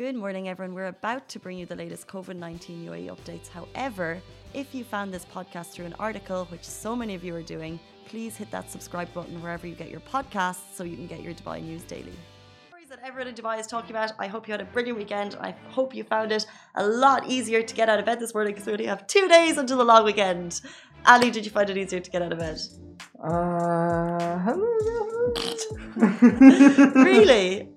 Good morning, everyone. We're about to bring you the latest COVID 19 UAE updates. However, if you found this podcast through an article, which so many of you are doing, please hit that subscribe button wherever you get your podcasts so you can get your Dubai news daily. Stories that everyone in Dubai is talking about. I hope you had a brilliant weekend. I hope you found it a lot easier to get out of bed this morning because we only have two days until the long weekend. Ali, did you find it easier to get out of bed? Uh, really?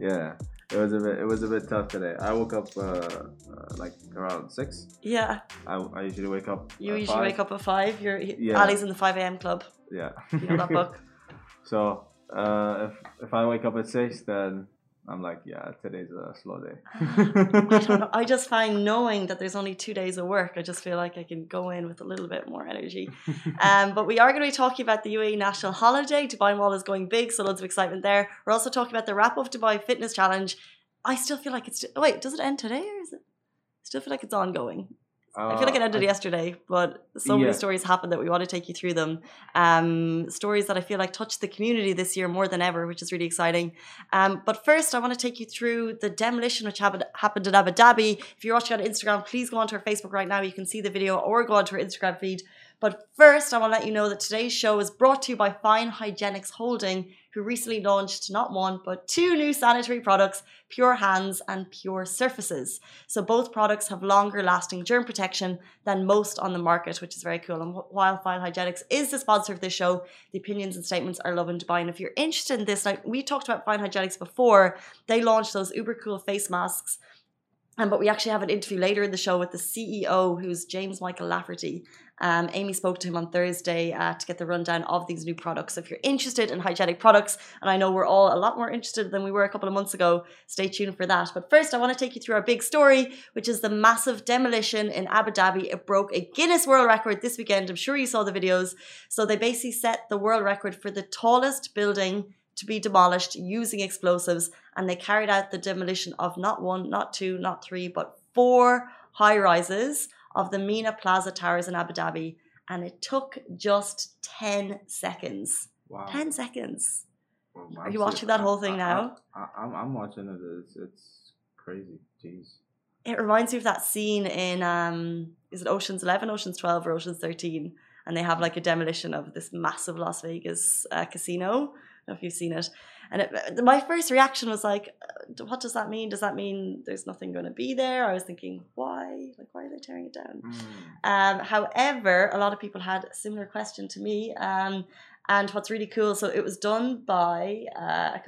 yeah, it was a bit. It was a bit tough today. I woke up uh, uh, like around six. Yeah. I, I usually wake up. You usually five. wake up at five. You're Yeah. Ali's in the five a.m. club. Yeah. You know that book. so uh, if if I wake up at six, then I'm like, yeah, today's a slow day. I don't know. I just find knowing that there's only two days of work, I just feel like I can go in with a little bit more energy. Um, but we are going to be talking about the UAE National Holiday. Dubai Mall is going big, so loads of excitement there. We're also talking about the wrap up Dubai Fitness Challenge. I still feel like it's. wait, does it end today or is it? I still feel like it's ongoing. I feel like it Uh, ended I- yesterday, but so many Yeah. stories happened that we want to take you through them. Um, stories that I feel like touched the community this year more than ever, which is really exciting. Um, but first, I want to take you through the demolition which happened, happened in Abu Dhabi. If you're watching on Instagram, please go onto our Facebook right now. You can see the video or go onto our Instagram feed. But first, I want to let you know that today's show is brought to you by Fine Hygienics Holding, who recently launched not one, but two new sanitary products, Pure Hands and Pure Surfaces. So both products have longer lasting germ protection than most on the market, which is very cool. And wh- while Fine Hygienics is the sponsor of this show, the opinions and statements are Lovin. And if you're interested in this, like we talked about Fine Hygienics before, they launched those uber cool face masks. Um, but we actually have an interview later in the show with the CEO, who's James Michael Lafferty. Um, Amy spoke to him on Thursday uh, to get the rundown of these new products. So if you're interested in hygienic products, and I know we're all a lot more interested than we were a couple of months ago, stay tuned for that. But first, I want to take you through our big story, which is the massive demolition in Abu Dhabi. It broke a Guinness World Record this weekend. I'm sure you saw the videos. So they basically set the world record for the tallest building to be demolished using explosives, and they carried out the demolition of not one, not two, not three, but four high rises of the Mina Plaza Towers in Abu Dhabi, and it took just 10 seconds. Wow. 10 seconds. I'm Are you watching that whole thing I- now? I, I'm watching it. It's, it's crazy. Jeez. It reminds me of that scene in, um, is it Ocean's 11, Ocean's 12, or Ocean's 13? And they have like a demolition of this massive Las Vegas uh, casino. I don't know if you've seen it. And it, my first reaction was like, uh, what does that mean? Does that mean there's nothing going to be there? I was thinking, why? Like, why are they tearing it down? Mm. Um, however, a lot of people had a similar question to me. Um, and what's really cool, so it was done by uh, a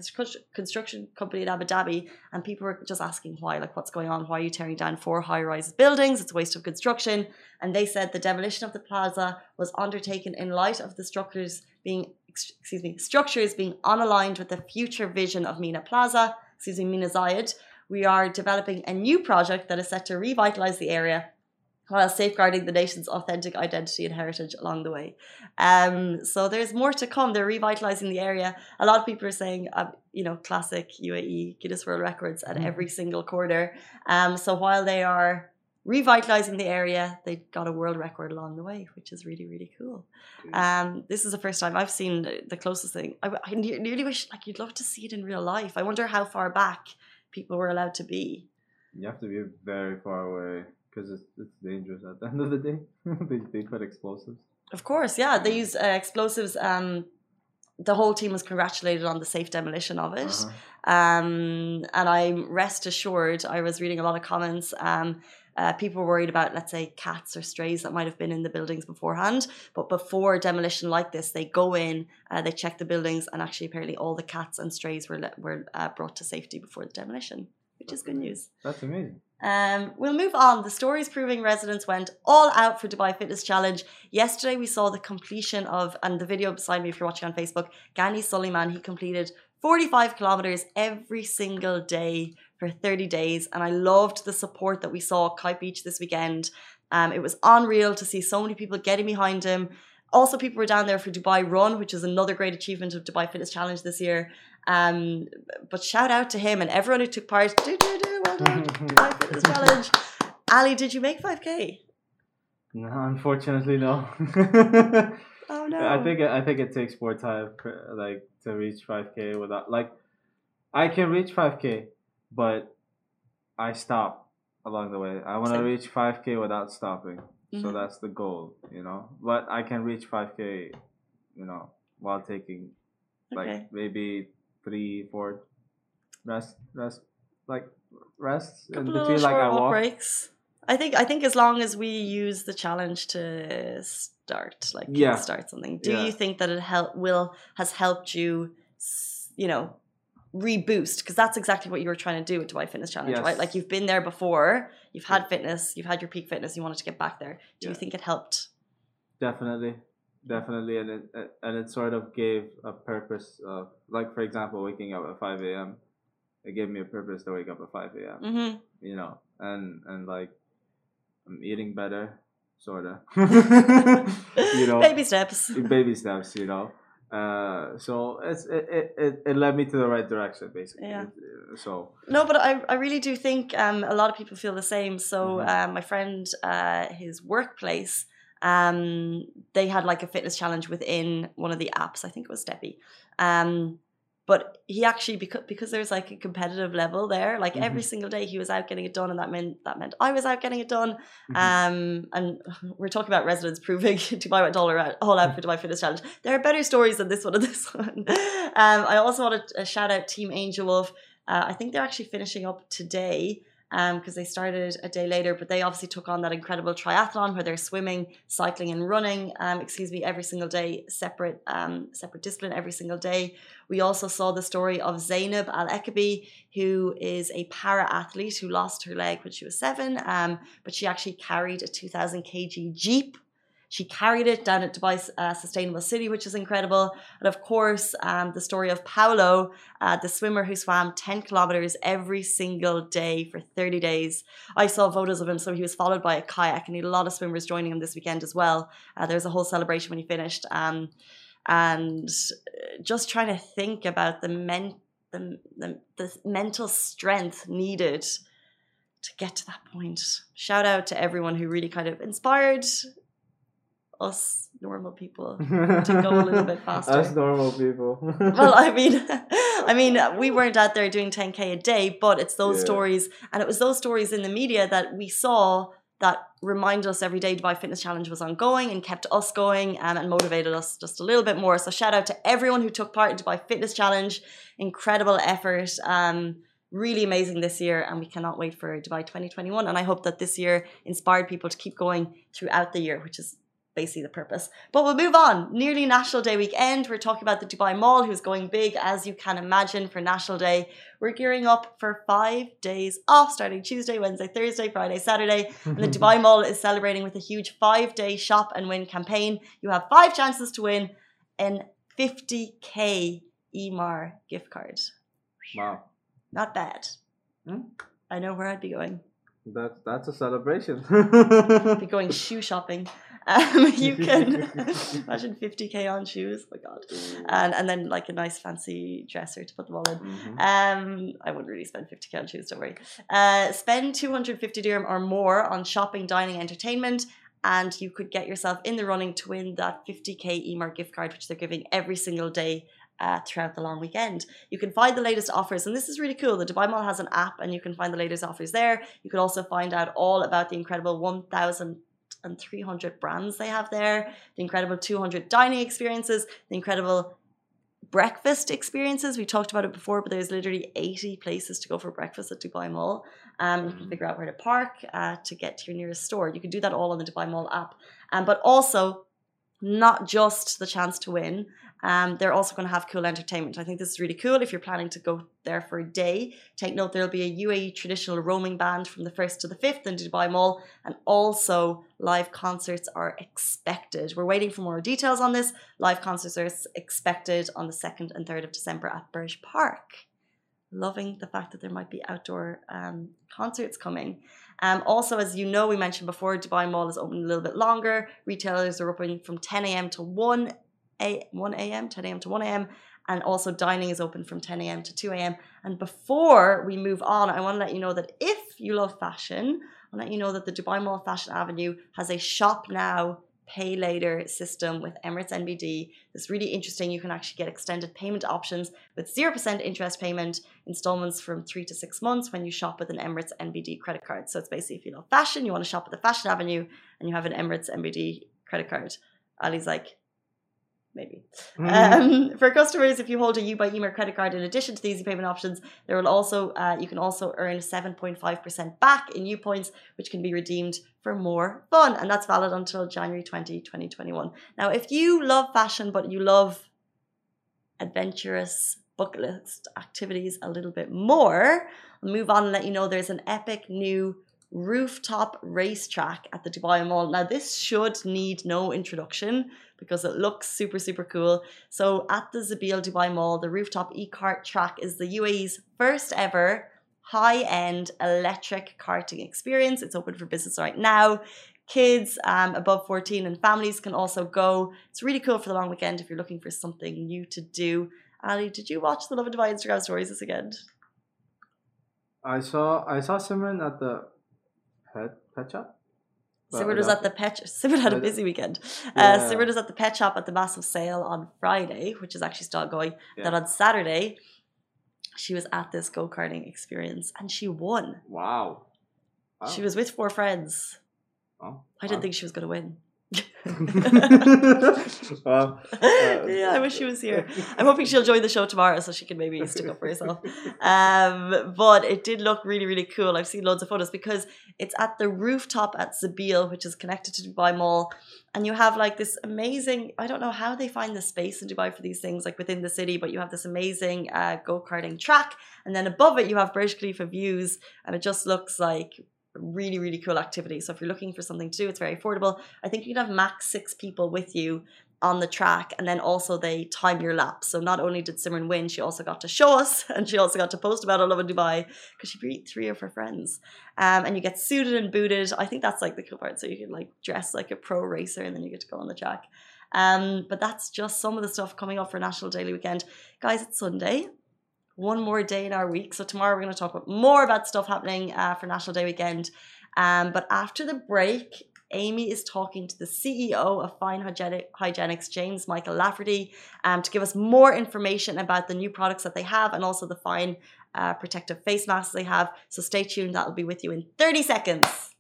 construction company in Abu Dhabi, and people were just asking why, like, what's going on? Why are you tearing down four high rise buildings? It's a waste of construction. And they said the demolition of the plaza was undertaken in light of the structures being, excuse me, structures being unaligned with the future vision of Mina Plaza, excuse me, Mina Zayed. We are developing a new project that is set to revitalize the area while safeguarding the nation's authentic identity and heritage along the way. Um, so there's more to come. They're revitalizing the area. A lot of people are saying, uh, you know, classic UAE Guinness World Records at Mhm. every single corner. Um, so while they are revitalizing the area, they got a world record along the way, which is really, really cool. Um, this is the first time I've seen the closest thing. I, I ne- nearly wish, like, you'd love to see it in real life. I wonder how far back people were allowed to be. You have to be very far away because it's, it's dangerous at the end of the day. they, they put explosives. Of course, yeah. They use uh, explosives. Um, the whole team was congratulated on the safe demolition of it. Uh-huh. Um, and I'm rest assured, I was reading a lot of comments. Um, uh, people were worried about, let's say, cats or strays that might have been in the buildings beforehand. But before demolition like this, they go in, uh, they check the buildings, and actually, apparently, all the cats and strays were let, were uh, brought to safety before the demolition, which is good news. That's amazing. Um, we'll move on. The stories proving residents went all out for Dubai Fitness Challenge. Yesterday, we saw the completion of, and the video beside me, if you're watching on Facebook, Gani Suleiman, he completed 45 kilometers every single day for 30 days. And I loved the support that we saw at Kite Beach this weekend. Um, it was unreal to see so many people getting behind him. Also, people were down there for Dubai Run, which is another great achievement of Dubai Fitness Challenge this year. Um, but shout out to him and everyone who took part. Do, do, do, well done, Dubai Fitness Challenge. Ali, did you make 5K? No, unfortunately, no. Oh no. I think it, I think it takes more time, like to reach 5k without like, I can reach 5k, but I stop along the way. I want to reach 5k without stopping. So Mhm. that's the goal, you know. But I can reach 5k, you know, while taking like Okay. maybe three, four rest, rest, like rests in between. Like I walk walk. breaks. I think I think as long as we use the challenge to start, like Yeah. start something. Do Yeah. you think that it help will has helped you, you know, reboost? Because that's exactly what you were trying to do with Dubai Fitness Challenge, right? Like you've been there before, you've had fitness, you've had your peak fitness, you wanted to get back there. Do you think it helped? Definitely, definitely, and it it- and it sort of gave a purpose of like for example, waking up at five a.m. It gave me a purpose to wake up at five a.m. Mm-hmm. You know, and and like I'm eating better, sorta. you know, baby steps. baby steps. You know, uh, so it's it, it it led me to the right direction basically. Yeah. So No, but I, I really do think um, a lot of people feel the same. So Mhm. um, my friend, uh, his workplace, um, they had like a fitness challenge within one of the apps. I think it was Steppy. Um, but he actually because because there's like a competitive level there. Like every single day he was out getting it done, and that meant that meant I was out getting it done. Mhm. Um, and we're talking about residents proving Dubai went all out, all out for Dubai Fitness Challenge. There are better stories than this one and this one. Um, I also want to uh, shout out Team Angel Wolf. Uh, I think they're actually finishing up today because they started a day later, but they obviously took on that incredible triathlon where they're swimming, cycling, and running. Um, excuse me, every single day, separate um, separate discipline every single day. We also saw the story of Zainab Al Ekabi, who is a para athlete who lost her leg when she was seven, um, but she actually carried a 2,000 kg jeep. She carried it down at Dubai uh, Sustainable City, which is incredible. And of course, um, the story of Paolo, uh, the swimmer who swam 10 kilometers every single day for 30 days. I saw photos of him, so he was followed by a kayak, and he had a lot of swimmers joining him this weekend as well. Uh, there was a whole celebration when he finished. Um, and uh, just trying to think about the, men- the, the, the mental strength needed to get to that point. Shout out to everyone who really kind of inspired us normal people to go a little bit faster. Us normal people. well, I mean, I mean, we weren't out there doing 10k a day, but it's those Yeah. stories, and it was those stories in the media that we saw that remind us every day Dubai Fitness Challenge was ongoing and kept us going um, and motivated us just a little bit more. So shout out to everyone who took part in Dubai Fitness Challenge. Incredible effort. Um, really amazing this year, and we cannot wait for Dubai 2021. And I hope that this year inspired people to keep going throughout the year, which is basically the purpose. But we'll move on. Nearly National Day weekend. We're talking about the Dubai Mall, who's going big, as you can imagine, for National Day. We're gearing up for five days off, starting Tuesday, Wednesday, Thursday, Friday, Saturday. And the Dubai Mall is celebrating with a huge five day shop and win campaign. You have five chances to win an 50k Emaar gift card. wow, Not bad. Hmm? I know where I'd be going. that's that's a celebration. I'd be going shoe shopping. Um, you can imagine 50k on shoes. Oh my god. And and then like a nice fancy dresser to put them all in. Mhm. Um, I wouldn't really spend 50k on shoes, don't worry. Uh, spend 250 dirham or more on shopping, dining, entertainment, and you could get yourself in the running to win that 50k Emaar gift card, which they're giving every single day. Uh, throughout the long weekend, you can find the latest offers, and this is really cool. The Dubai Mall has an app, and you can find the latest offers there. You could also find out all about the incredible 1,300 brands they have there, the incredible 200 dining experiences, the incredible breakfast experiences. We talked about it before, but there's literally 80 places to go for breakfast at Dubai Mall. Um, you can Mhm. figure out where to park uh, to get to your nearest store. You can do that all on the Dubai Mall app. Um, but also, not just the chance to win. Um, they're also going to have cool entertainment. I think this is really cool if you're planning to go there for a day. Take note there'll be a UAE traditional roaming band from the 1st to the 5th in Dubai Mall, and also live concerts are expected. We're waiting for more details on this. Live concerts are expected on the 2nd and 3rd of December at Burj Park. Loving the fact that there might be outdoor um, concerts coming. Um, also, as you know, we mentioned before, Dubai Mall is open a little bit longer. Retailers are open from 10 a.m. to 1 a 1 a.m., 10 a.m. to 1 a.m. And also dining is open from 10 a.m. to 2 a.m. And before we move on, I want to let you know that if you love fashion, I'll let you know that the Dubai Mall Fashion Avenue has a shop now pay later system with Emirates NBD. It's really interesting. You can actually get extended payment options with 0% interest payment installments from three to six months when you shop with an Emirates NBD credit card. So it's basically if you love fashion, you want to shop at the Fashion Avenue and you have an Emirates NBD credit card. Ali's like, maybe. Mm. Um, for customers, if you hold a U by Emaar credit card in addition to the easy payment options, there will also uh, you can also earn 7.5% back in U points, which can be redeemed for more fun, and that's valid until January 20, 2021. Now, if you love fashion but you love adventurous bucket list activities a little bit more, I'll move on and let you know there's an epic new rooftop racetrack at the Dubai Mall. Now, this should need no introduction because it looks super, super cool. So, at the Zabeel Dubai Mall, the rooftop e kart track is the UAE's first ever high end electric karting experience. It's open for business right now. Kids um, above 14 and families can also go. It's really cool for the long weekend if you're looking for something new to do. Ali, did you watch the Lovin Dubai Instagram stories this weekend? I saw I saw Simran at the pet pet shop. Simran was at the pet. Simran had a busy weekend. Uh, yeah. Uh, was at the pet shop at the massive sale on Friday, which is actually still going. Yeah. Then on Saturday, she was at this go karting experience and she won. Wow. wow. She was with four friends. Oh, I didn't wow. think she was going to win. well, uh, yeah, I wish she was here. I'm hoping she'll join the show tomorrow so she can maybe stick up for herself. Um, but it did look really, really cool. I've seen loads of photos because it's at the rooftop at Zabeel, which is connected to Dubai Mall. And you have like this amazing, I don't know how they find the space in Dubai for these things, like within the city, but you have this amazing uh, go karting track. And then above it, you have Burj Khalifa views. And it just looks like really really cool activity. So if you're looking for something to do it's very affordable. I think you can have max six people with you on the track and then also they time your lap so not only did simran win she also got to show us and she also got to post about her Lovin dubai because she beat three of her friends. Um, and you get suited and booted. I think that's like the cool part. So you can like dress like a pro racer and then you get to go on the track. Um, but that's just some of the stuff coming up for national daily weekend. Guys it's sunday one more day in our week. So tomorrow we're going to talk about more about stuff happening uh, for National Day weekend. Um, but after the break, Amy is talking to the CEO of Fine Hygienics, James Michael Lafferty, um, to give us more information about the new products that they have and also the fine uh, protective face masks they have. So stay tuned, that will be with you in 30 seconds.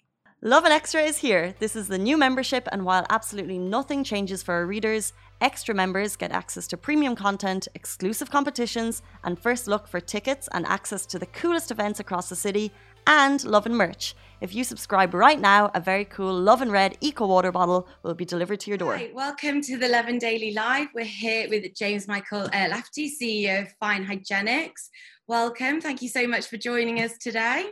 Lovin Extra is here. This is the new membership, and while absolutely nothing changes for our readers, Extra members get access to premium content, exclusive competitions, and first look for tickets and access to the coolest events across the city, and Lovin merch. If you subscribe right now, a very cool Lovin Red Eco Water bottle will be delivered to your door. Hi, welcome to the Lovin Daily Live. We're here with James Michael uh, Lafferty, CEO of Fine Hygienics. Welcome. Thank you so much for joining us today.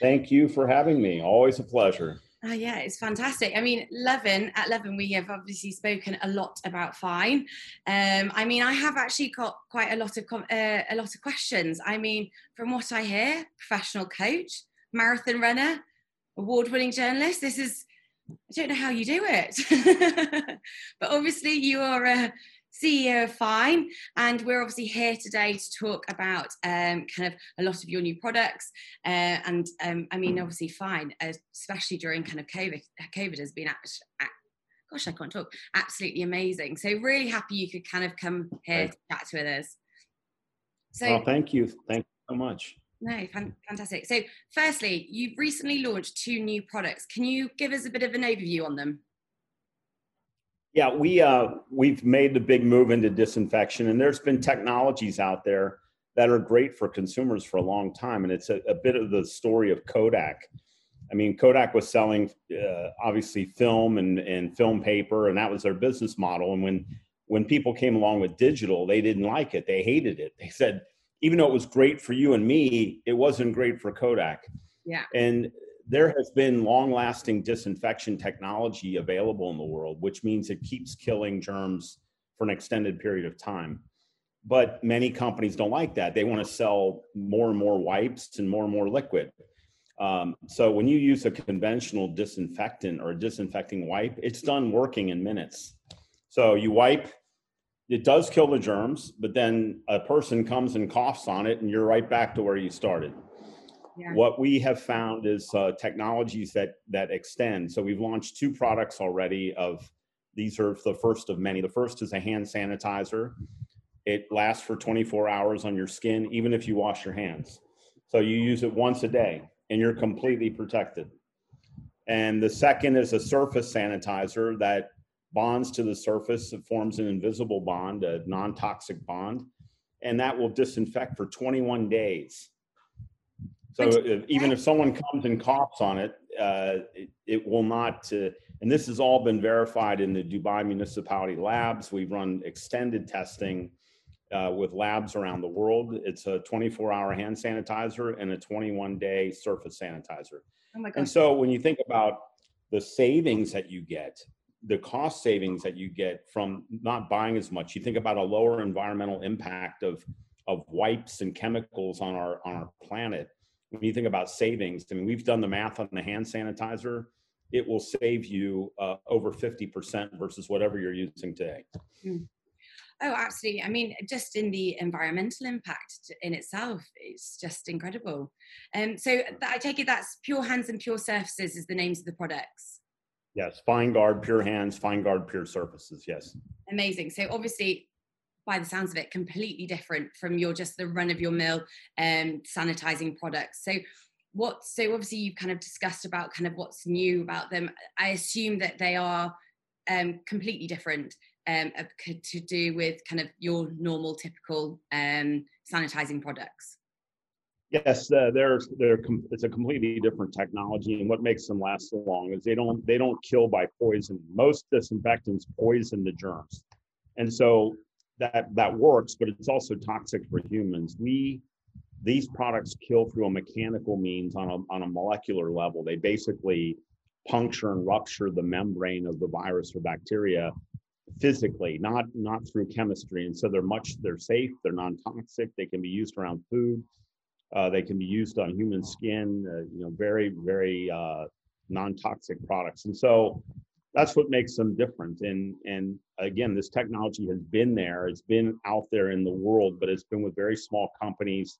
Thank you for having me. Always a pleasure. Oh, yeah, it's fantastic. I mean, Lovin, at Lovin, we have obviously spoken a lot about Fine. Um, I mean, I have actually got quite a lot of uh, a lot of questions. I mean, from what I hear, professional coach, marathon runner, award-winning journalist. This is I don't know how you do it, but obviously you are a CEO of Fine, and we're obviously here today to talk about um, kind of a lot of your new products. Uh, and um, I mean, obviously, Fine, especially during kind of COVID, COVID has been gosh, I can't talk, absolutely amazing. So really happy you could kind of come here to chat with us. So, well, thank you, thank you so much. No, fantastic. So, firstly, you've recently launched two new products. Can you give us a bit of an overview on them? Yeah, we uh, we've made the big move into disinfection, and there's been technologies out there that are great for consumers for a long time, and it's a, a bit of the story of Kodak. I mean, Kodak was selling uh, obviously film and, and film paper, and that was their business model. And when when people came along with digital, they didn't like it. They hated it. They said, even though it was great for you and me, it wasn't great for Kodak. Yeah. And there has been long lasting disinfection technology available in the world, which means it keeps killing germs for an extended period of time. But many companies don't like that. They want to sell more and more wipes and more and more liquid. Um, so when you use a conventional disinfectant or a disinfecting wipe, it's done working in minutes. So you wipe, it does kill the germs, but then a person comes and coughs on it, and you're right back to where you started. What we have found is uh, technologies that that extend. So we've launched two products already. Of these are the first of many. The first is a hand sanitizer. It lasts for 24 hours on your skin, even if you wash your hands. So you use it once a day, and you're completely protected. And the second is a surface sanitizer that bonds to the surface. It forms an invisible bond, a non-toxic bond, and that will disinfect for 21 days. So if, even if someone comes and coughs on it, uh, it, it, will not. Uh, and this has all been verified in the Dubai municipality labs. We've run extended testing uh, with labs around the world. It's a 24-hour hand sanitizer and a 21-day surface sanitizer. Oh my God. And so when you think about the savings that you get the cost savings that you get from not buying as much you think about a lower environmental impact of of wipes and chemicals on our on our planet when you think about savings i mean we've done the math on the hand sanitizer it will save you uh, over 50% versus whatever you're using today mm. Oh, absolutely. I mean, just in the environmental impact in itself, it's just incredible. And um, so I take it that's Pure Hands and Pure Surfaces is the names of the products. Yes, FineGuard, pure hands, FineGuard, pure surfaces. Yes. Amazing. So obviously, by the sounds of it, completely different from your just the run of your mill um, sanitizing products. So what? So obviously, you've kind of discussed about kind of what's new about them. I assume that they are um, completely different um, to do with kind of your normal, typical um, sanitizing products. Yes, uh, they're they're com- it's a completely different technology, and what makes them last so long is they don't they don't kill by poison. Most disinfectants poison the germs, and so that that works, but it's also toxic for humans. We these products kill through a mechanical means on a on a molecular level. They basically puncture and rupture the membrane of the virus or bacteria physically, not not through chemistry. And so they're much they're safe, they're non-toxic, they can be used around food uh, they can be used on human skin, uh, you know, very, very uh, non-toxic products. And so that's what makes them different. And, and again, this technology has been there, it's been out there in the world, but it's been with very small companies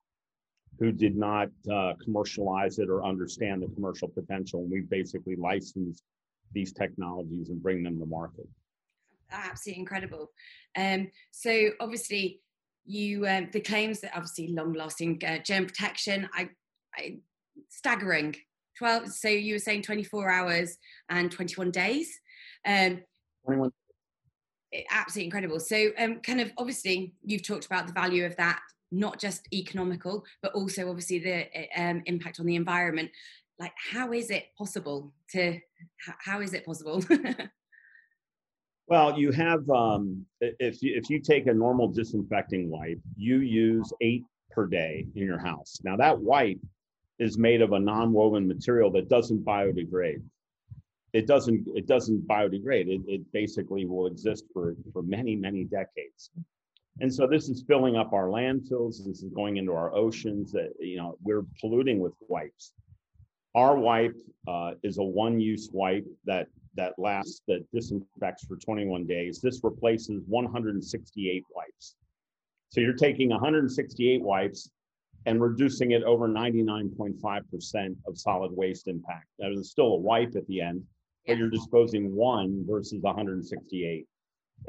who did not uh, commercialize it or understand the commercial potential. And we basically license these technologies and bring them to market. Absolutely incredible. Um, so obviously, you um, the claims that obviously long lasting uh, germ protection I, I staggering 12 so you were saying 24 hours and 21 days. Um 21 absolutely incredible. So um kind of obviously you've talked about the value of that not just economical but also obviously the um, impact on the environment. Like how is it possible to how is it possible? Well, you have um, if you, if you take a normal disinfecting wipe, you use eight per day in your house. Now that wipe is made of a non-woven material that doesn't biodegrade. It doesn't it doesn't biodegrade. It, it basically will exist for for many many decades. And so this is filling up our landfills. This is going into our oceans. That you know we're polluting with wipes. Our wipe uh, is a one-use wipe that that lasts that disinfects for 21 days. This replaces 168 wipes. So you're taking 168 wipes and reducing it over 99.5% of solid waste impact. That is still a wipe at the end, but you're disposing one versus 168.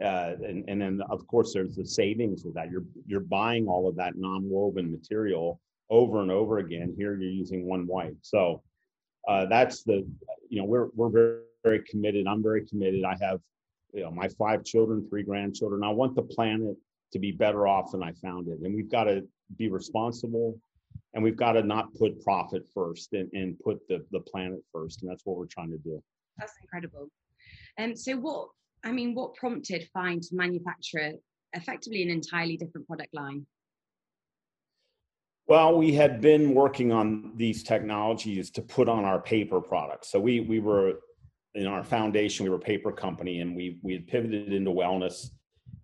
Uh, and, and then of course there's the savings with that. You're you're buying all of that non-woven material over and over again. Here you're using one wipe. So uh, that's the you know we're we're very very committed. I'm very committed. I have, you know, my five children, three grandchildren. I want the planet to be better off than I found it. And we've got to be responsible and we've got to not put profit first and, and put the, the planet first. And that's what we're trying to do. That's incredible. And so what, I mean, what prompted Fine to manufacture effectively an entirely different product line? Well, we had been working on these technologies to put on our paper products. So we we were in our foundation, we were a paper company and we, we had pivoted into wellness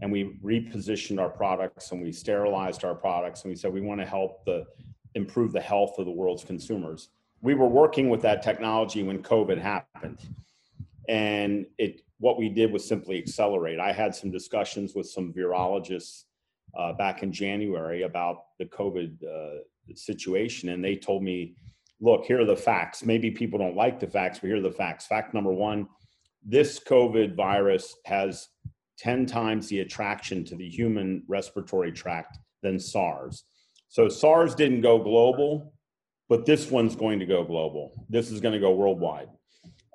and we repositioned our products and we sterilized our products and we said we want to help the improve the health of the world's consumers. We were working with that technology when COVID happened. And it what we did was simply accelerate. I had some discussions with some virologists uh, back in January about the COVID uh, situation and they told me, look, here are the facts. Maybe people don't like the facts, but here are the facts. Fact number one this COVID virus has 10 times the attraction to the human respiratory tract than SARS. So SARS didn't go global, but this one's going to go global. This is going to go worldwide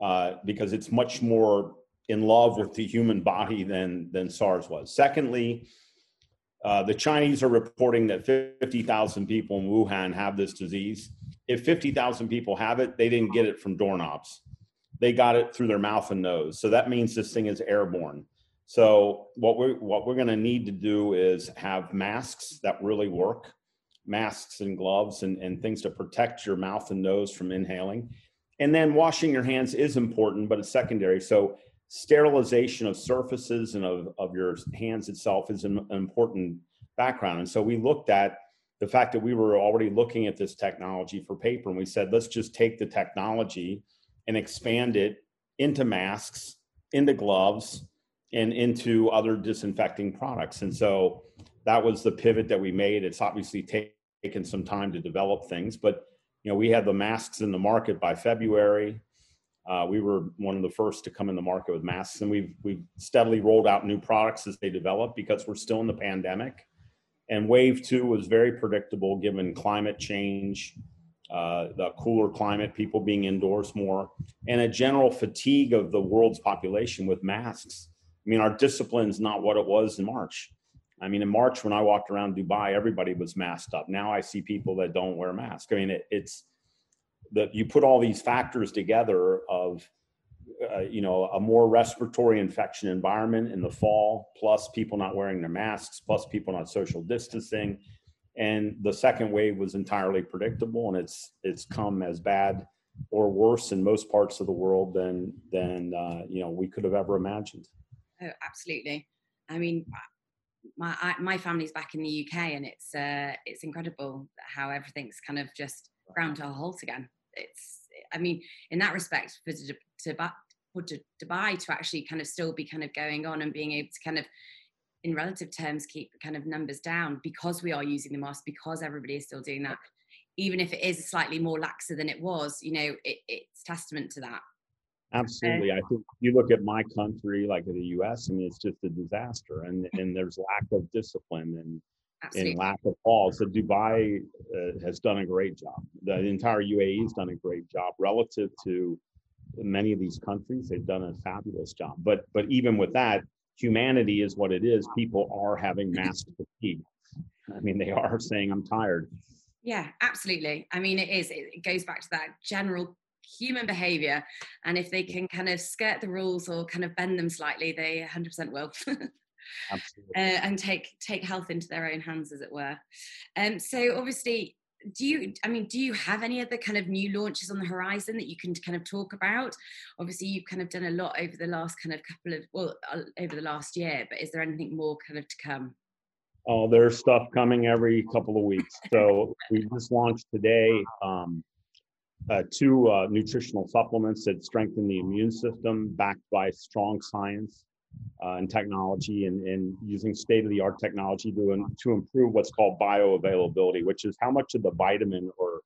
uh, because it's much more in love with the human body than, than SARS was. Secondly, uh, the Chinese are reporting that 50,000 people in Wuhan have this disease. If 50,000 people have it, they didn't get it from doorknobs. They got it through their mouth and nose. So that means this thing is airborne. So what we're what we're going to need to do is have masks that really work, masks and gloves and, and things to protect your mouth and nose from inhaling. And then washing your hands is important, but it's secondary. So sterilization of surfaces and of, of your hands itself is an, an important background. And so we looked at the fact that we were already looking at this technology for paper and we said, let's just take the technology and expand it into masks, into gloves, and into other disinfecting products. And so that was the pivot that we made. It's obviously taken some time to develop things, but you know, we had the masks in the market by February. Uh, we were one of the first to come in the market with masks, and we've we've steadily rolled out new products as they develop because we're still in the pandemic. And wave two was very predictable given climate change, uh, the cooler climate, people being indoors more, and a general fatigue of the world's population with masks. I mean, our discipline is not what it was in March. I mean, in March when I walked around Dubai, everybody was masked up. Now I see people that don't wear masks. I mean, it, it's that you put all these factors together of uh, you know a more respiratory infection environment in the fall plus people not wearing their masks plus people not social distancing and the second wave was entirely predictable and it's it's come as bad or worse in most parts of the world than than uh, you know we could have ever imagined oh absolutely. I mean my I, my family's back in the uk and it's uh it's incredible how everything's kind of just ground to a halt again. It's i mean in that respect for to, to, dubai to actually kind of still be kind of going on and being able to kind of in relative terms keep kind of numbers down because we are using the mask because everybody is still doing that even if it is slightly more laxer than it was you know it, it's testament to that absolutely i think you look at my country like the us i mean it's just a disaster and and there's lack of discipline and Absolutely. and lack of calls. So Dubai uh, has done a great job. The entire UAE has done a great job relative to many of these countries. They've done a fabulous job. But but even with that, humanity is what it is. People are having mass fatigue. I mean, they are saying, I'm tired. Yeah, absolutely. I mean, it is. It goes back to that general human behavior. And if they can kind of skirt the rules or kind of bend them slightly, they 100% will. uh, and take take health into their own hands, as it were. And um, so, obviously, do you i mean do you have any other kind of new launches on the horizon that you can kind of talk about obviously you've kind of done a lot over the last kind of couple of well uh, over the last year but is there anything more kind of to come oh there's stuff coming every couple of weeks so we just launched today um, uh, two uh, nutritional supplements that strengthen the immune system backed by strong science uh, and technology and, and using state of the art technology to, to improve what's called bioavailability, which is how much of the vitamin or,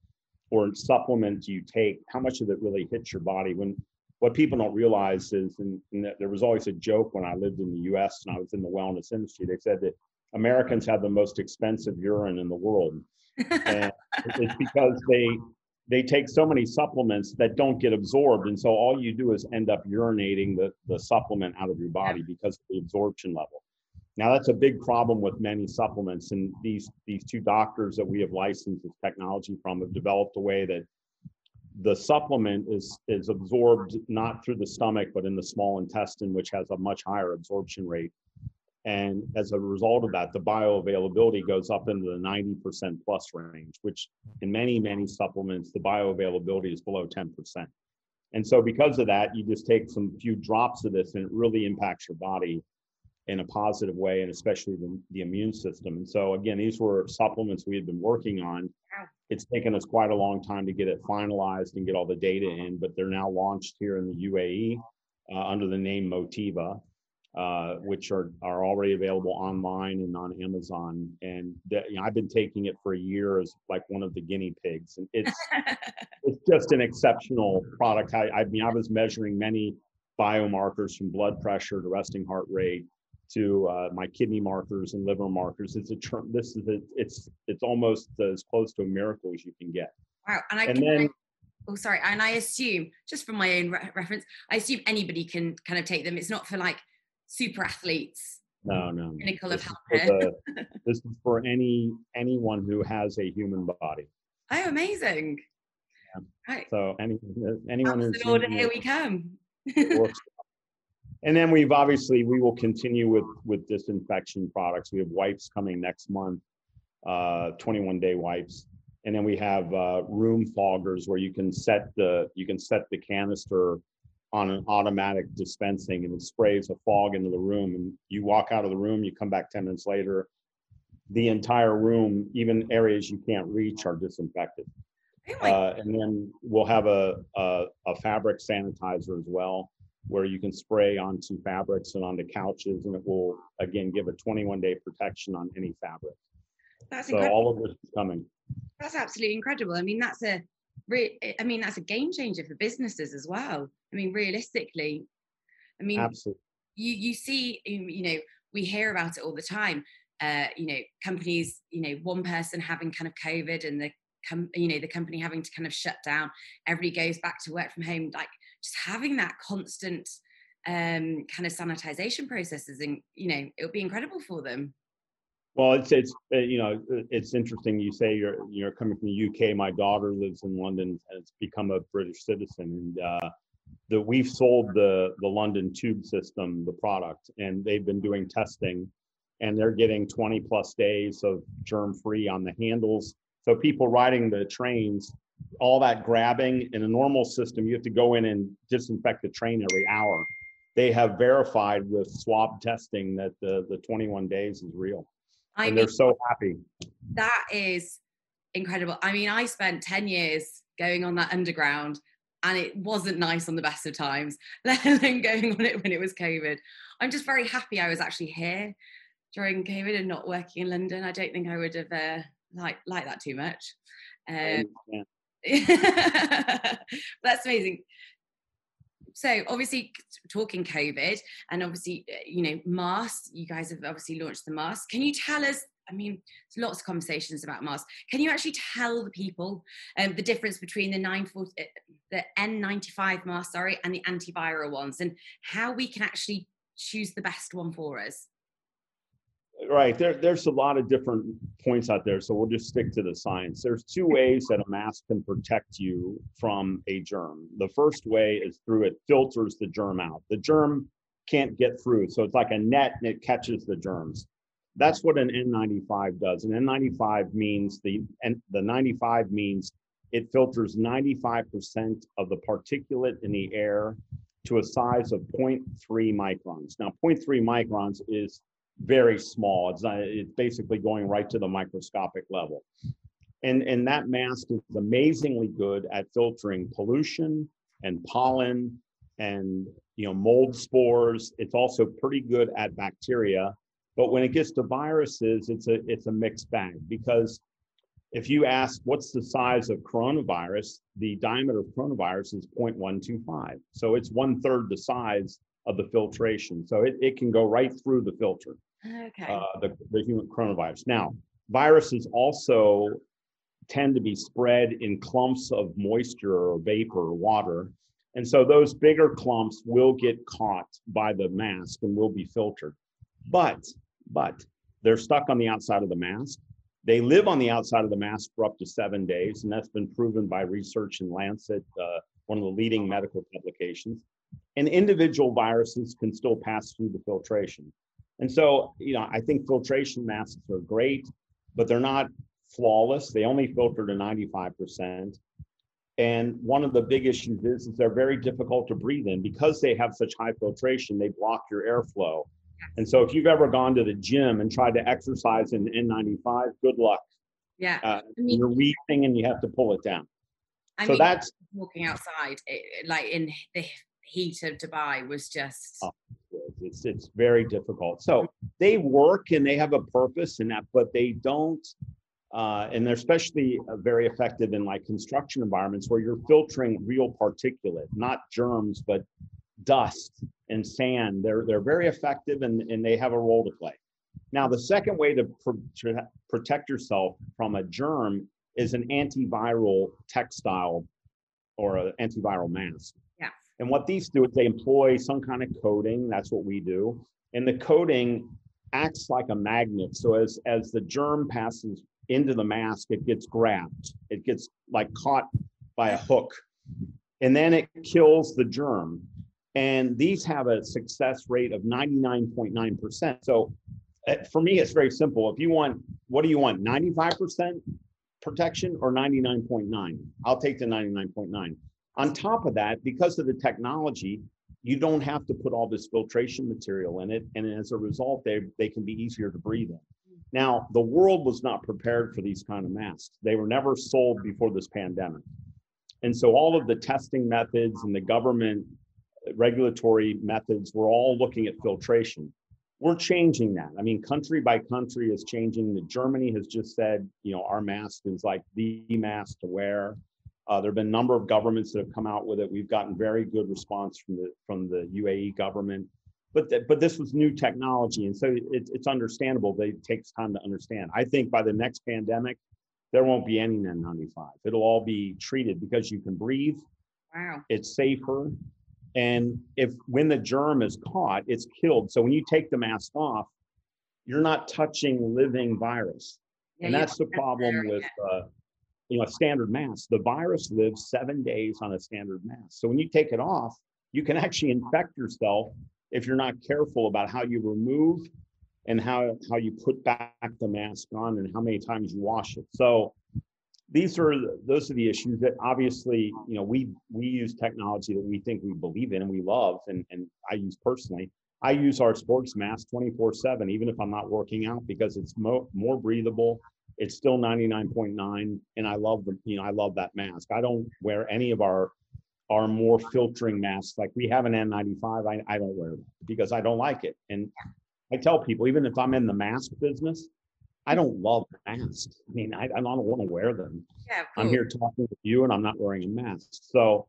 or supplement you take, how much of it really hits your body. When what people don't realize is, and, and there was always a joke when I lived in the US and I was in the wellness industry, they said that Americans have the most expensive urine in the world. and it's because they they take so many supplements that don't get absorbed. And so all you do is end up urinating the, the supplement out of your body because of the absorption level. Now that's a big problem with many supplements. And these these two doctors that we have licensed this technology from have developed a way that the supplement is is absorbed not through the stomach but in the small intestine, which has a much higher absorption rate. And as a result of that, the bioavailability goes up into the 90% plus range, which in many, many supplements, the bioavailability is below 10%. And so because of that, you just take some few drops of this and it really impacts your body in a positive way, and especially the, the immune system. And so again, these were supplements we had been working on. It's taken us quite a long time to get it finalized and get all the data in, but they're now launched here in the UAE uh, under the name Motiva. Uh, which are, are already available online and on Amazon. And that, you know, I've been taking it for a year as like one of the guinea pigs, and it's it's just an exceptional product. I, I mean, I was measuring many biomarkers from blood pressure to resting heart rate to uh, my kidney markers and liver markers. It's a tr- this is a, it's it's almost as close to a miracle as you can get. Wow, and I And can. then oh, sorry, and I assume, just from my own re- reference, I assume anybody can kind of take them. It's not for like super athletes. no, no, no. This is health for the- this is for any anyone who has a human body. Oh, amazing! Right, So any anyone who's in order, here we come. And then we've obviously we will continue with with disinfection products. We have wipes coming next month, uh, 21 day wipes, and then we have uh, room foggers where you can set the you can set the canister on an automatic dispensing and it sprays a fog into the room. And you walk out of the room, you come back 10 minutes later, the entire room, even areas you can't reach, are disinfected. My Uh, and then we'll have a, a, a fabric sanitizer as well, where you can spray onto fabrics and onto couches, and it will again give a 21 day protection on any fabric. that's So incredible. all of this is coming. That's absolutely incredible. I mean, that's a re- I mean, that's a game changer for businesses as well. I mean, realistically, I mean, Absolutely. you you see, you know, we hear about it all the time. Uh, you know, companies, you know, one person having kind of COVID and the com- you know the company having to kind of shut down. Everybody goes back to work from home. Like just having that constant um, kind of sanitization processes, and you know, it would be incredible for them. Well, it's it's uh, you know uh, it's interesting. You say you're you're coming from the UK. My daughter lives in London and has become a British citizen, and uh, the we've sold the the London Tube system, the product, and they've been doing testing, and they're getting 20 plus days of germ free on the handles. So people riding the trains, all that grabbing in a normal system, you have to go in and disinfect the train every hour. They have verified with swab testing that the the 21 days is real I and mean, they're so happy. that is incredible. I mean, I spent 10 years going on that underground and it wasn't nice on the best of times, let alone going on it when it was COVID. I'm just very happy I was actually here during COVID and not working in London. I don't think I would have uh, liked like that too much. Um, Yeah. that's amazing. So obviously talking COVID and obviously uh, you know masks. You guys have obviously launched the mask. Can you tell us? I mean, there's lots of conversations about masks. Can you actually tell the people um, the difference between the 940, uh, the N95 mask, sorry, and the antiviral ones, and how we can actually choose the best one for us? Right. There, there's a lot of different points out there. So we'll just stick to the science. There's two ways that a mask can protect you from a germ. The first way is through it filters the germ out. The germ can't get through. So it's like a net and it catches the germs. That's what an N95 does. An N95 means the and the 95 means it filters 95% of the particulate in the air to a size of 0.3 microns. Now, 0.3 microns is very small. It's not, it's basically going right to the microscopic level. And, and that mask is amazingly good at filtering pollution and pollen and you know mold spores. It's also pretty good at bacteria. But when it gets to viruses, it's a it's a mixed bag because if you ask what's the size of coronavirus, the diameter of coronavirus is 0.125. So it's one third the size of the filtration. So it, it can go right through the filter Okay. uh, the, the human coronavirus. Now, viruses also tend to be spread in clumps of moisture or vapor or water. And so those bigger clumps will get caught by the mask and will be filtered. But, but they're stuck on the outside of the mask. They live on the outside of the mask for up to seven days, and that's been proven by research in Lancet, uh, one of the leading medical publications. And individual viruses can still pass through the filtration. And so, you know, I think filtration masks are great, but they're not flawless. They only filter to 95%. And one of the big issues is, is they're very difficult to breathe in because they have such high filtration, they block your airflow. And so if you've ever gone to the gym and tried to exercise in N95, good luck. yeah. Uh, I mean, you're wheezing and you have to pull it down. I so mean, that's walking outside, it, like in the heat of Dubai, was just Oh, It's it's very difficult. So they work and they have a purpose in that, but they don't. Uh, and they're especially uh, very effective in like construction environments where you're filtering real particulate, not germs, but dust and sand. They're they're very effective and, and they have a role to play. Now, the second way to, to protect yourself from a germ is an antiviral textile or an antiviral mask. And what these do is they employ some kind of coating. That's what we do. And the coating acts like a magnet. So as as the germ passes into the mask, it gets grabbed. It gets like caught by a hook. And then it kills the germ. And these have a success rate of 99.9%. So uh, for me, it's very simple. If you want, what do you want? 95% protection or 99.9? I'll take the 99.9. On top of that, because of the technology, you don't have to put all this filtration material in it. And as a result, they, they can be easier to breathe in. Now, the world was not prepared for these kind of masks. They were never sold before this pandemic. And so all of the testing methods and the government uh, regulatory methods were all looking at filtration. We're changing that. I mean, country by country is changing. The Germany has just said, you know, our mask is like the mask to wear. Uh, there have been a number of governments that have come out with it. We've gotten very good response from the from the UAE government, but th- but this was new technology, and so it, it's understandable that it takes time to understand. I think by the next pandemic, there won't be any N95. It'll all be treated because you can breathe. Wow. It's safer, and if when the germ is caught, it's killed. So when you take the mask off, you're not touching living virus, Yeah, and that's the problem with. Uh, you know, a standard mask. The virus lives seven days on a standard mask. So when you take it off, you can actually infect yourself if you're not careful about how you remove and how how you put back the mask on and how many times you wash it. So these are those are the issues that obviously you know we we use technology that we think we believe in and we love and and I use personally. I use our sports mask 24 7 even if I'm not working out because it's mo- more breathable it's still 99.9 and i love the you know i love that mask. I don't wear any of our our more filtering masks. Like we have an n95 i, I don't wear them because i don't like it. And i tell people even if i'm in the mask business i don't love masks i mean i, I don't want to wear them. Yeah, i'm here talking with you and i'm not wearing a mask. So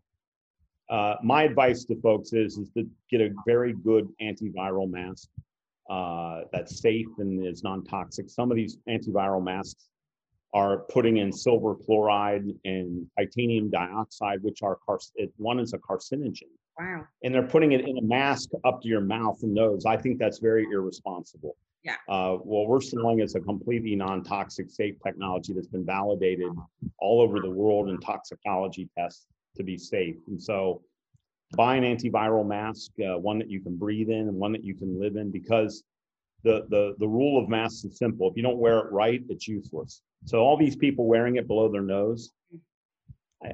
uh, my advice to folks is is to get a very good antiviral mask uh, that's safe and is non-toxic. Some of these antiviral masks are putting in silver chloride and titanium dioxide, which are car- one is a carcinogen, Wow. and they're putting it in a mask up to your mouth and nose. I think that's very irresponsible. Yeah. Uh, what we're selling is a completely non-toxic, safe technology that's been validated all over the world in toxicology tests to be safe. And so, buy an antiviral mask, uh, one that you can breathe in and one that you can live in, because the the the rule of masks is simple. If you don't wear it right, it's useless. So all these people wearing it below their nose, I,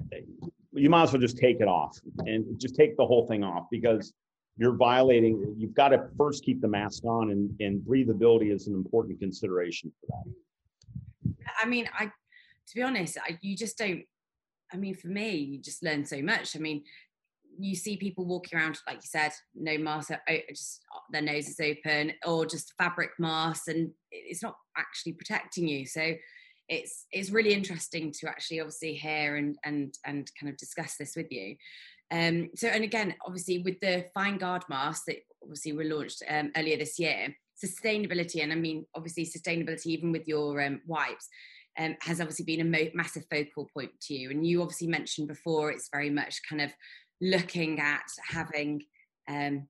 you might as well just take it off and just take the whole thing off because you're violating. You've got to first keep the mask on, and and breathability is an important consideration for that. I mean, I to be honest, I, you just don't. I mean, for me, you just learn so much. I mean, you see people walking around, like you said, no mask, o- just uh, their nose is open, or just fabric masks, and it's not actually protecting you. So it's it's really interesting to actually obviously hear and and and kind of discuss this with you. Um, so and again, obviously with the FineGuard mask that obviously were launched um, earlier this year, sustainability, and I mean obviously sustainability even with your um, wipes. Um, has obviously been a mo- massive focal point to you, and you obviously mentioned before it's very much kind of looking at having um,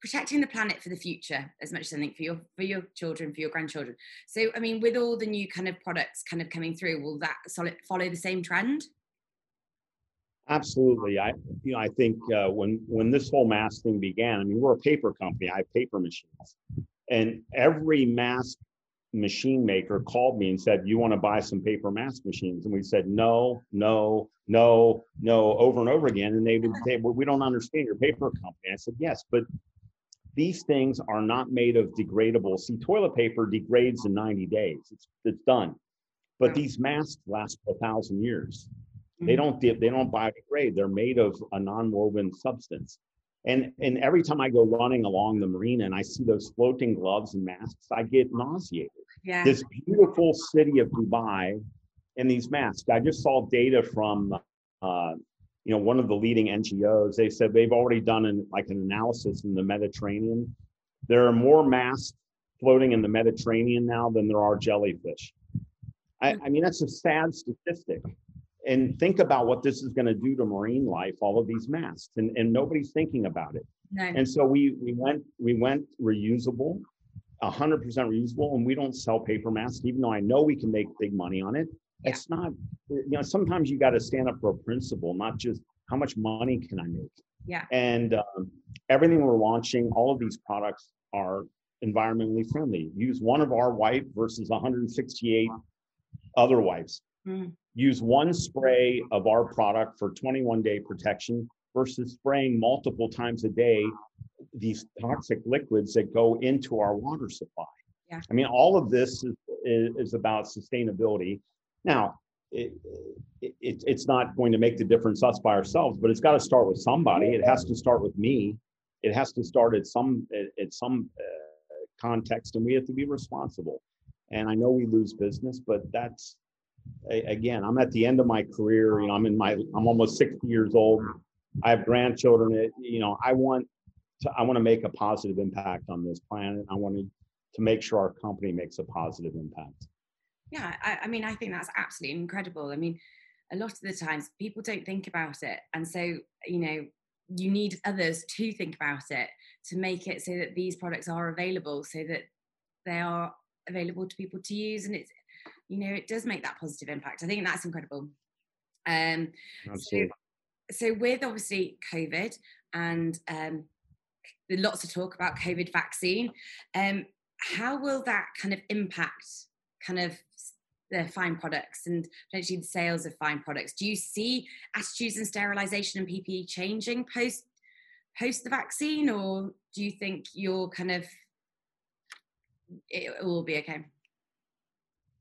protecting the planet for the future as much as anything for your for your children for your grandchildren so i mean with all the new kind of products kind of coming through will that solid, follow the same trend Absolutely. I, you know, I think uh, when when this whole mask thing began, I mean, we're a paper company. I have paper machines, and every mask machine maker called me and said, "You want to buy some paper mask machines?" And we said, "No, no, no, no," over and over again. And they would say, "Well, we don't understand your paper company." I said, "Yes, but these things are not made of degradable. See, toilet paper degrades in 90 days. It's it's done, but these masks last a thousand years." They Mhm. don't they don't biodegrade. They're made of a non-woven substance. And and every time I go running along the marina and I see those floating gloves and masks, I get nauseated. Yeah. This beautiful city of Dubai and these masks. I just saw data from uh, you know one of the leading NGOs. They said they've already done an, like an analysis in the Mediterranean. There are more masks floating in the Mediterranean now than there are jellyfish. I, I mean that's a sad statistic and think about what this is going to do to marine life all of these masks and, and nobody's thinking about it no. and so we we went we went reusable 100% reusable and we don't sell paper masks even though i know we can make big money on it Yeah. it's not you know sometimes you got to stand up for a principle not just how much money can i make Yeah. and um, everything we're launching all of these products are environmentally friendly use one of our wipe versus 168 other wipes Mm. use one spray of our product for 21 day protection versus spraying multiple times a day these toxic liquids that go into our water supply. Yeah. I mean, all of this is, is, about sustainability. Now, it, it, it's not going to make the difference us by ourselves, but it's got to start with somebody. It has to start with me. It has to start at some at, at some uh, context, and we have to be responsible. And I know we lose business, but that's again, I'm at the end of my career. You know, I'm in my, I'm almost 60 years old. I have grandchildren. It, you know, I want to, I want to make a positive impact on this planet. I wanted to make sure our company makes a positive impact. yeah I, I mean i think that's absolutely incredible i mean a lot of the times people don't think about it and so you know you need others to think about it to make it so that these products are available so that they are available to people to use and it's you know it does make that positive impact i think that's incredible um Absolutely. so with obviously covid and um lots of talk about covid vaccine um how will that kind of impact kind of the fine products and potentially the sales of fine products do you see attitudes and sterilization and ppe changing post post the vaccine or do you think you're kind of it, it will be okay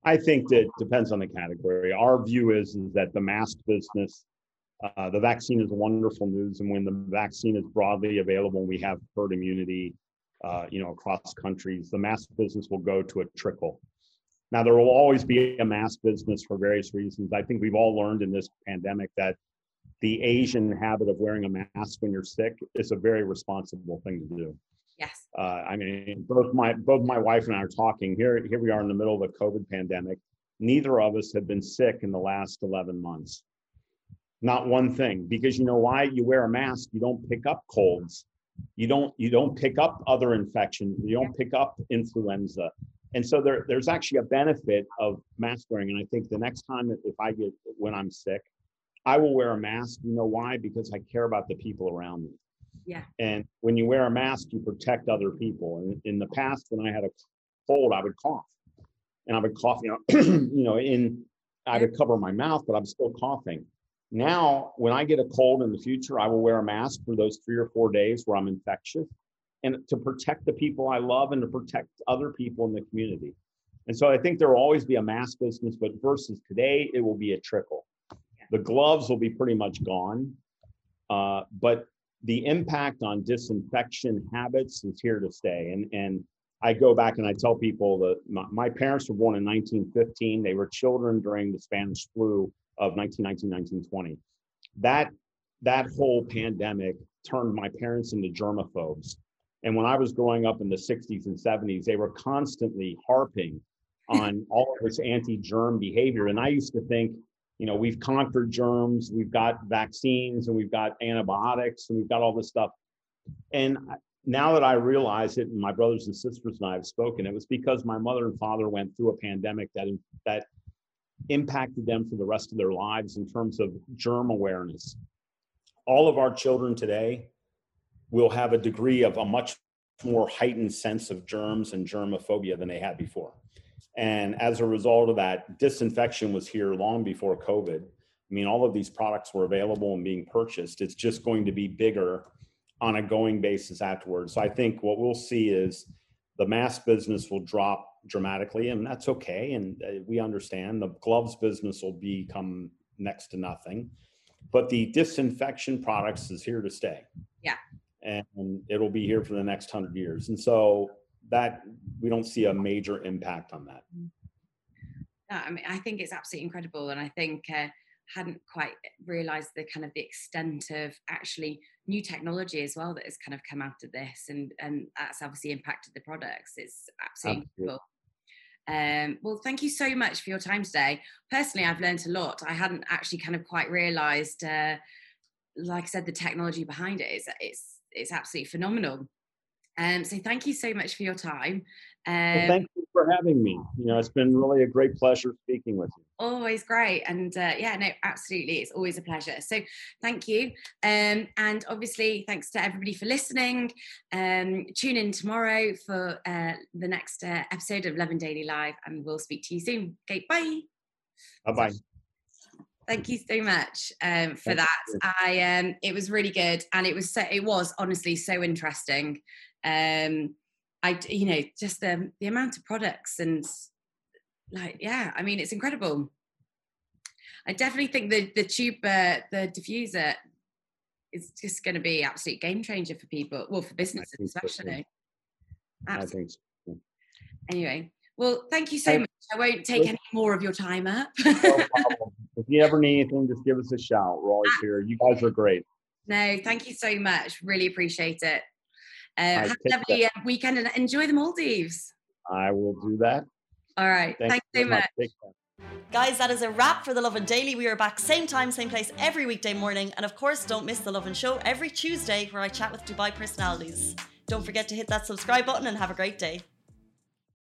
I think that depends on the category. Our view is, is that the mask business, uh, the vaccine is wonderful news, and when the vaccine is broadly available, and we have herd immunity, uh, you know, across countries. The mask business will go to a trickle. Now, there will always be a mask business for various reasons. I think we've all learned in this pandemic that the Asian habit of wearing a mask when you're sick is a very responsible thing to do. yes Uh, I mean, both my both my wife and I are talking here. Here we are in the middle of a COVID pandemic. Neither of us have been sick in the last 11 months. Not one thing, because you know why? You wear a mask. You don't pick up colds. You don't you don't pick up other infections. You don't pick up influenza. And so there, there's actually a benefit of mask wearing. And I think the next time that if I get when I'm sick, I will wear a mask. You know why? Because I care about the people around me. Yeah. And when you wear a mask, you protect other people. And in the past, when I had a cold, I would cough, and I would cough, you know, you know, in I would cover my mouth, but I'm still coughing. Now, when I get a cold in the future, I will wear a mask for those three or four days where I'm infectious, and to protect the people I love and to protect other people in the community. And so I think there will always be a mask business, but versus today, it will be a trickle. The gloves will be pretty much gone, uh, but the impact on disinfection habits is here to stay. And and I go back and I tell people that my, my parents were born in 1915. They were children during the Spanish flu of 1919, 1920. That that whole pandemic turned my parents into germaphobes. And when I was growing up in the 60s and 70s, they were constantly harping on all of this anti-germ behavior. And I used to think, you know, we've conquered germs, we've got vaccines, and we've got antibiotics, and we've got all this stuff. And now that I realize it, and my brothers and sisters and I have spoken, it was because my mother and father went through a pandemic that that impacted them for the rest of their lives in terms of germ awareness. All of our children today will have a degree of a much more heightened sense of germs and germophobia than they had before. And as a result of that, disinfection was here long before COVID. I mean, all of these products were available and being purchased. It's just going to be bigger on a going basis afterwards. So I think what we'll see is the mass business will drop dramatically, and that's okay. And uh, we understand the gloves business will become next to nothing. But the disinfection products is here to stay. Yeah. and it'll be here for the next hundred years. And so that we don't see a major impact on that. Yeah, I mean, I think it's absolutely incredible, and I think uh, hadn't quite realised the kind of the extent of actually new technology as well that has kind of come out of this, and and that's obviously impacted the products. It's absolutely, absolutely. incredible. Um, well, thank you so much for your time today. Personally, I've learned a lot. I hadn't actually kind of quite realised, uh, like I said, the technology behind it is it's it's absolutely phenomenal. Um, so thank you so much for your time. Um, well, thank you for having me. You know, it's been really a great pleasure speaking with you. Always great, and uh, yeah, no, absolutely, it's always a pleasure. So thank you, um, and obviously thanks to everybody for listening. Um, tune in tomorrow for uh, the next uh, episode of Lovin Daily Live, and we'll speak to you soon. Okay, bye. Bye bye. Thank you so much um, for Thank that. You. I um, it was really good, and it was so it was honestly so interesting. Um, I you know just the the amount of products and like yeah, I mean it's incredible. I definitely think the the tube uh, the diffuser is just going to be absolute game changer for people, well for businesses especially. Think so. Anyway, well, thank you so much. I won't take any more of your time up. no if you ever need anything, just give us a shout. We're always here. You guys are great. No, thank you so much. Really appreciate it. Uh, have a lovely uh, weekend and enjoy the Maldives. I will do that. All right. Thanks, Thanks so much. much. Guys, that is a wrap for the Lovin Daily. We are back same time, same place every weekday morning. And of course, don't miss the Lovin Show every Tuesday where I chat with Dubai personalities. Don't forget to hit that subscribe button and have a great day.